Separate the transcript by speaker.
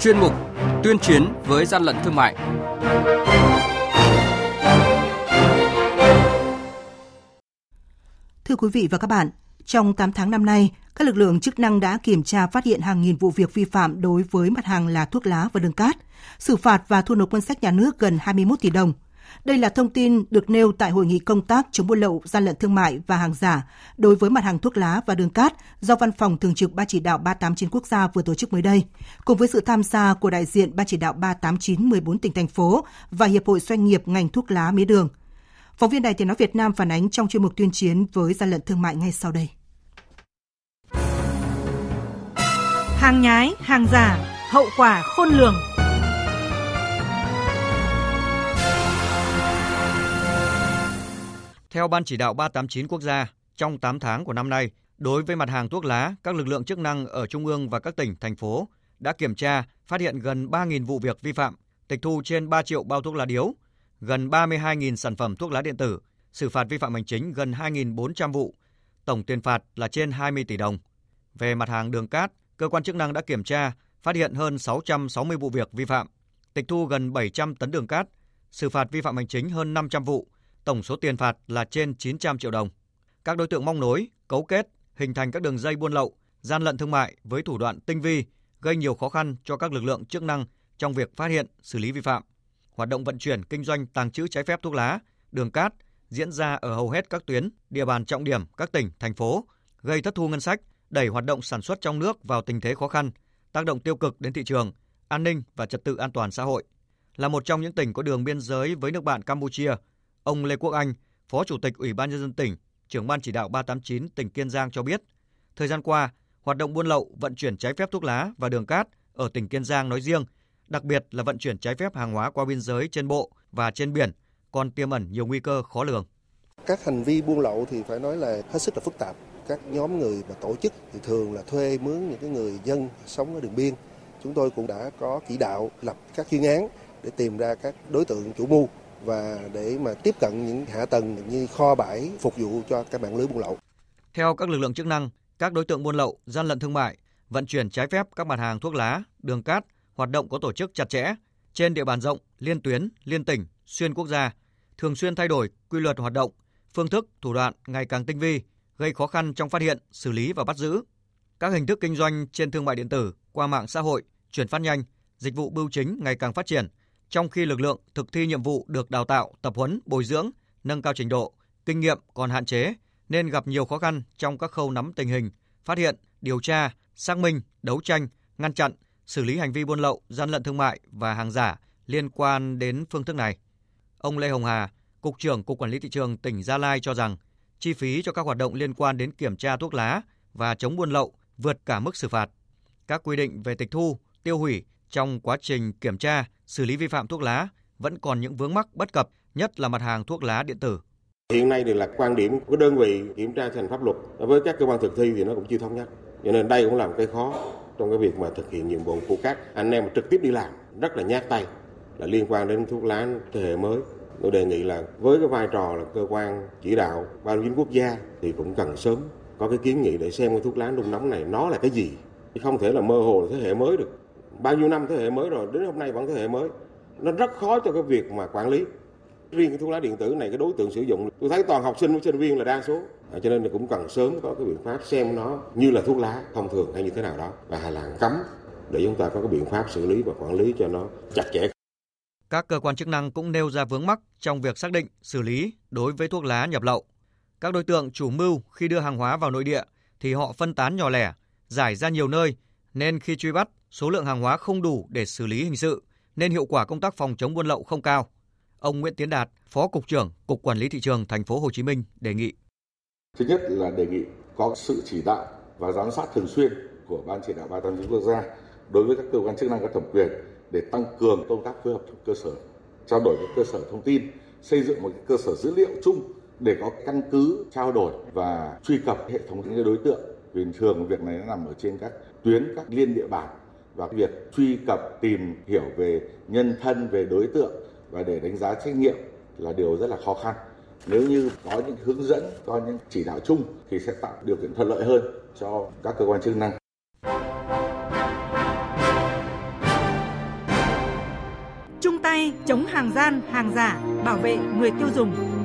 Speaker 1: chuyên mục Tuyên chiến với gian lận thương mại.
Speaker 2: Thưa quý vị và các bạn, trong 8 tháng năm nay, các lực lượng chức năng đã kiểm tra phát hiện hàng nghìn vụ việc vi phạm đối với mặt hàng là thuốc lá và đường cát, xử phạt và thu nộp ngân sách nhà nước gần 21 tỷ đồng – đây là thông tin được nêu tại hội nghị công tác chống buôn lậu, gian lận thương mại và hàng giả đối với mặt hàng thuốc lá và đường cát do Văn phòng Thường trực Ban chỉ đạo 389 quốc gia vừa tổ chức mới đây, cùng với sự tham gia của đại diện Ban chỉ đạo 389 14 tỉnh thành phố và Hiệp hội Doanh nghiệp ngành thuốc lá mía đường. Phóng viên Đài Tiếng nói Việt Nam phản ánh trong chuyên mục tuyên chiến với gian lận thương mại ngay sau đây.
Speaker 3: Hàng nhái, hàng giả, hậu quả khôn lường.
Speaker 4: Theo Ban chỉ đạo 389 quốc gia, trong 8 tháng của năm nay, đối với mặt hàng thuốc lá, các lực lượng chức năng ở trung ương và các tỉnh, thành phố đã kiểm tra, phát hiện gần 3.000 vụ việc vi phạm, tịch thu trên 3 triệu bao thuốc lá điếu, gần 32.000 sản phẩm thuốc lá điện tử, xử phạt vi phạm hành chính gần 2.400 vụ, tổng tiền phạt là trên 20 tỷ đồng. Về mặt hàng đường cát, cơ quan chức năng đã kiểm tra, phát hiện hơn 660 vụ việc vi phạm, tịch thu gần 700 tấn đường cát, xử phạt vi phạm hành chính hơn 500 vụ, tổng số tiền phạt là trên 900 triệu đồng. Các đối tượng mong nối, cấu kết, hình thành các đường dây buôn lậu, gian lận thương mại với thủ đoạn tinh vi, gây nhiều khó khăn cho các lực lượng chức năng trong việc phát hiện, xử lý vi phạm. Hoạt động vận chuyển, kinh doanh, tàng trữ trái phép thuốc lá, đường cát diễn ra ở hầu hết các tuyến, địa bàn trọng điểm các tỉnh, thành phố, gây thất thu ngân sách, đẩy hoạt động sản xuất trong nước vào tình thế khó khăn, tác động tiêu cực đến thị trường, an ninh và trật tự an toàn xã hội. Là một trong những tỉnh có đường biên giới với nước bạn Campuchia, Ông Lê Quốc Anh, Phó Chủ tịch Ủy ban nhân dân tỉnh, trưởng ban chỉ đạo 389 tỉnh Kiên Giang cho biết, thời gian qua, hoạt động buôn lậu, vận chuyển trái phép thuốc lá và đường cát ở tỉnh Kiên Giang nói riêng, đặc biệt là vận chuyển trái phép hàng hóa qua biên giới trên bộ và trên biển còn tiềm ẩn nhiều nguy cơ khó lường.
Speaker 5: Các hành vi buôn lậu thì phải nói là hết sức là phức tạp. Các nhóm người và tổ chức thì thường là thuê mướn những cái người dân sống ở đường biên. Chúng tôi cũng đã có chỉ đạo lập các chuyên án để tìm ra các đối tượng chủ mưu và để mà tiếp cận những hạ tầng như kho bãi phục vụ cho các mạng lưới buôn lậu.
Speaker 4: Theo các lực lượng chức năng, các đối tượng buôn lậu, gian lận thương mại, vận chuyển trái phép các mặt hàng thuốc lá, đường cát hoạt động có tổ chức chặt chẽ trên địa bàn rộng, liên tuyến, liên tỉnh, xuyên quốc gia, thường xuyên thay đổi quy luật hoạt động, phương thức, thủ đoạn ngày càng tinh vi, gây khó khăn trong phát hiện, xử lý và bắt giữ. Các hình thức kinh doanh trên thương mại điện tử, qua mạng xã hội, chuyển phát nhanh, dịch vụ bưu chính ngày càng phát triển, trong khi lực lượng thực thi nhiệm vụ được đào tạo, tập huấn, bồi dưỡng, nâng cao trình độ, kinh nghiệm còn hạn chế nên gặp nhiều khó khăn trong các khâu nắm tình hình, phát hiện, điều tra, xác minh, đấu tranh, ngăn chặn, xử lý hành vi buôn lậu, gian lận thương mại và hàng giả liên quan đến phương thức này. Ông Lê Hồng Hà, Cục trưởng Cục Quản lý Thị trường tỉnh Gia Lai cho rằng chi phí cho các hoạt động liên quan đến kiểm tra thuốc lá và chống buôn lậu vượt cả mức xử phạt. Các quy định về tịch thu, tiêu hủy trong quá trình kiểm tra, xử lý vi phạm thuốc lá vẫn còn những vướng mắc bất cập, nhất là mặt hàng thuốc lá điện tử.
Speaker 6: Hiện nay thì là quan điểm của đơn vị kiểm tra thành pháp luật với các cơ quan thực thi thì nó cũng chưa thống nhất. Cho nên đây cũng là một cái khó trong cái việc mà thực hiện nhiệm vụ của các anh em trực tiếp đi làm rất là nhát tay là liên quan đến thuốc lá thế hệ mới. Tôi đề nghị là với cái vai trò là cơ quan chỉ đạo ban chính quốc gia thì cũng cần sớm có cái kiến nghị để xem cái thuốc lá nung nóng này nó là cái gì. Không thể là mơ hồ là thế hệ mới được bao nhiêu năm thế hệ mới rồi đến hôm nay vẫn thế hệ mới. Nó rất khó cho cái việc mà quản lý. Riêng cái thuốc lá điện tử này cái đối tượng sử dụng tôi thấy toàn học sinh với sinh viên là đa số. À, cho nên là cũng cần sớm có cái biện pháp xem nó như là thuốc lá thông thường hay như thế nào đó. Và là cấm để chúng ta có cái biện pháp xử lý và quản lý cho nó chặt chẽ.
Speaker 4: Các cơ quan chức năng cũng nêu ra vướng mắc trong việc xác định, xử lý đối với thuốc lá nhập lậu. Các đối tượng chủ mưu khi đưa hàng hóa vào nội địa thì họ phân tán nhỏ lẻ, giải ra nhiều nơi, nên khi truy bắt số lượng hàng hóa không đủ để xử lý hình sự nên hiệu quả công tác phòng chống buôn lậu không cao. Ông Nguyễn Tiến Đạt, Phó cục trưởng Cục Quản lý thị trường thành phố Hồ Chí Minh đề nghị.
Speaker 7: Thứ nhất là đề nghị có sự chỉ đạo và giám sát thường xuyên của Ban chỉ đạo 389 quốc gia đối với các cơ quan chức năng có thẩm quyền để tăng cường công tác phối hợp cơ sở, trao đổi với cơ sở thông tin, xây dựng một cơ sở dữ liệu chung để có căn cứ trao đổi và truy cập hệ thống những đối tượng. Vì thường việc này nó nằm ở trên các tuyến, các liên địa bàn và việc truy cập tìm hiểu về nhân thân về đối tượng và để đánh giá trách nhiệm là điều rất là khó khăn nếu như có những hướng dẫn có những chỉ đạo chung thì sẽ tạo điều kiện thuận lợi hơn cho các cơ quan chức năng chung
Speaker 3: tay chống hàng gian, hàng giả, bảo vệ người tiêu dùng.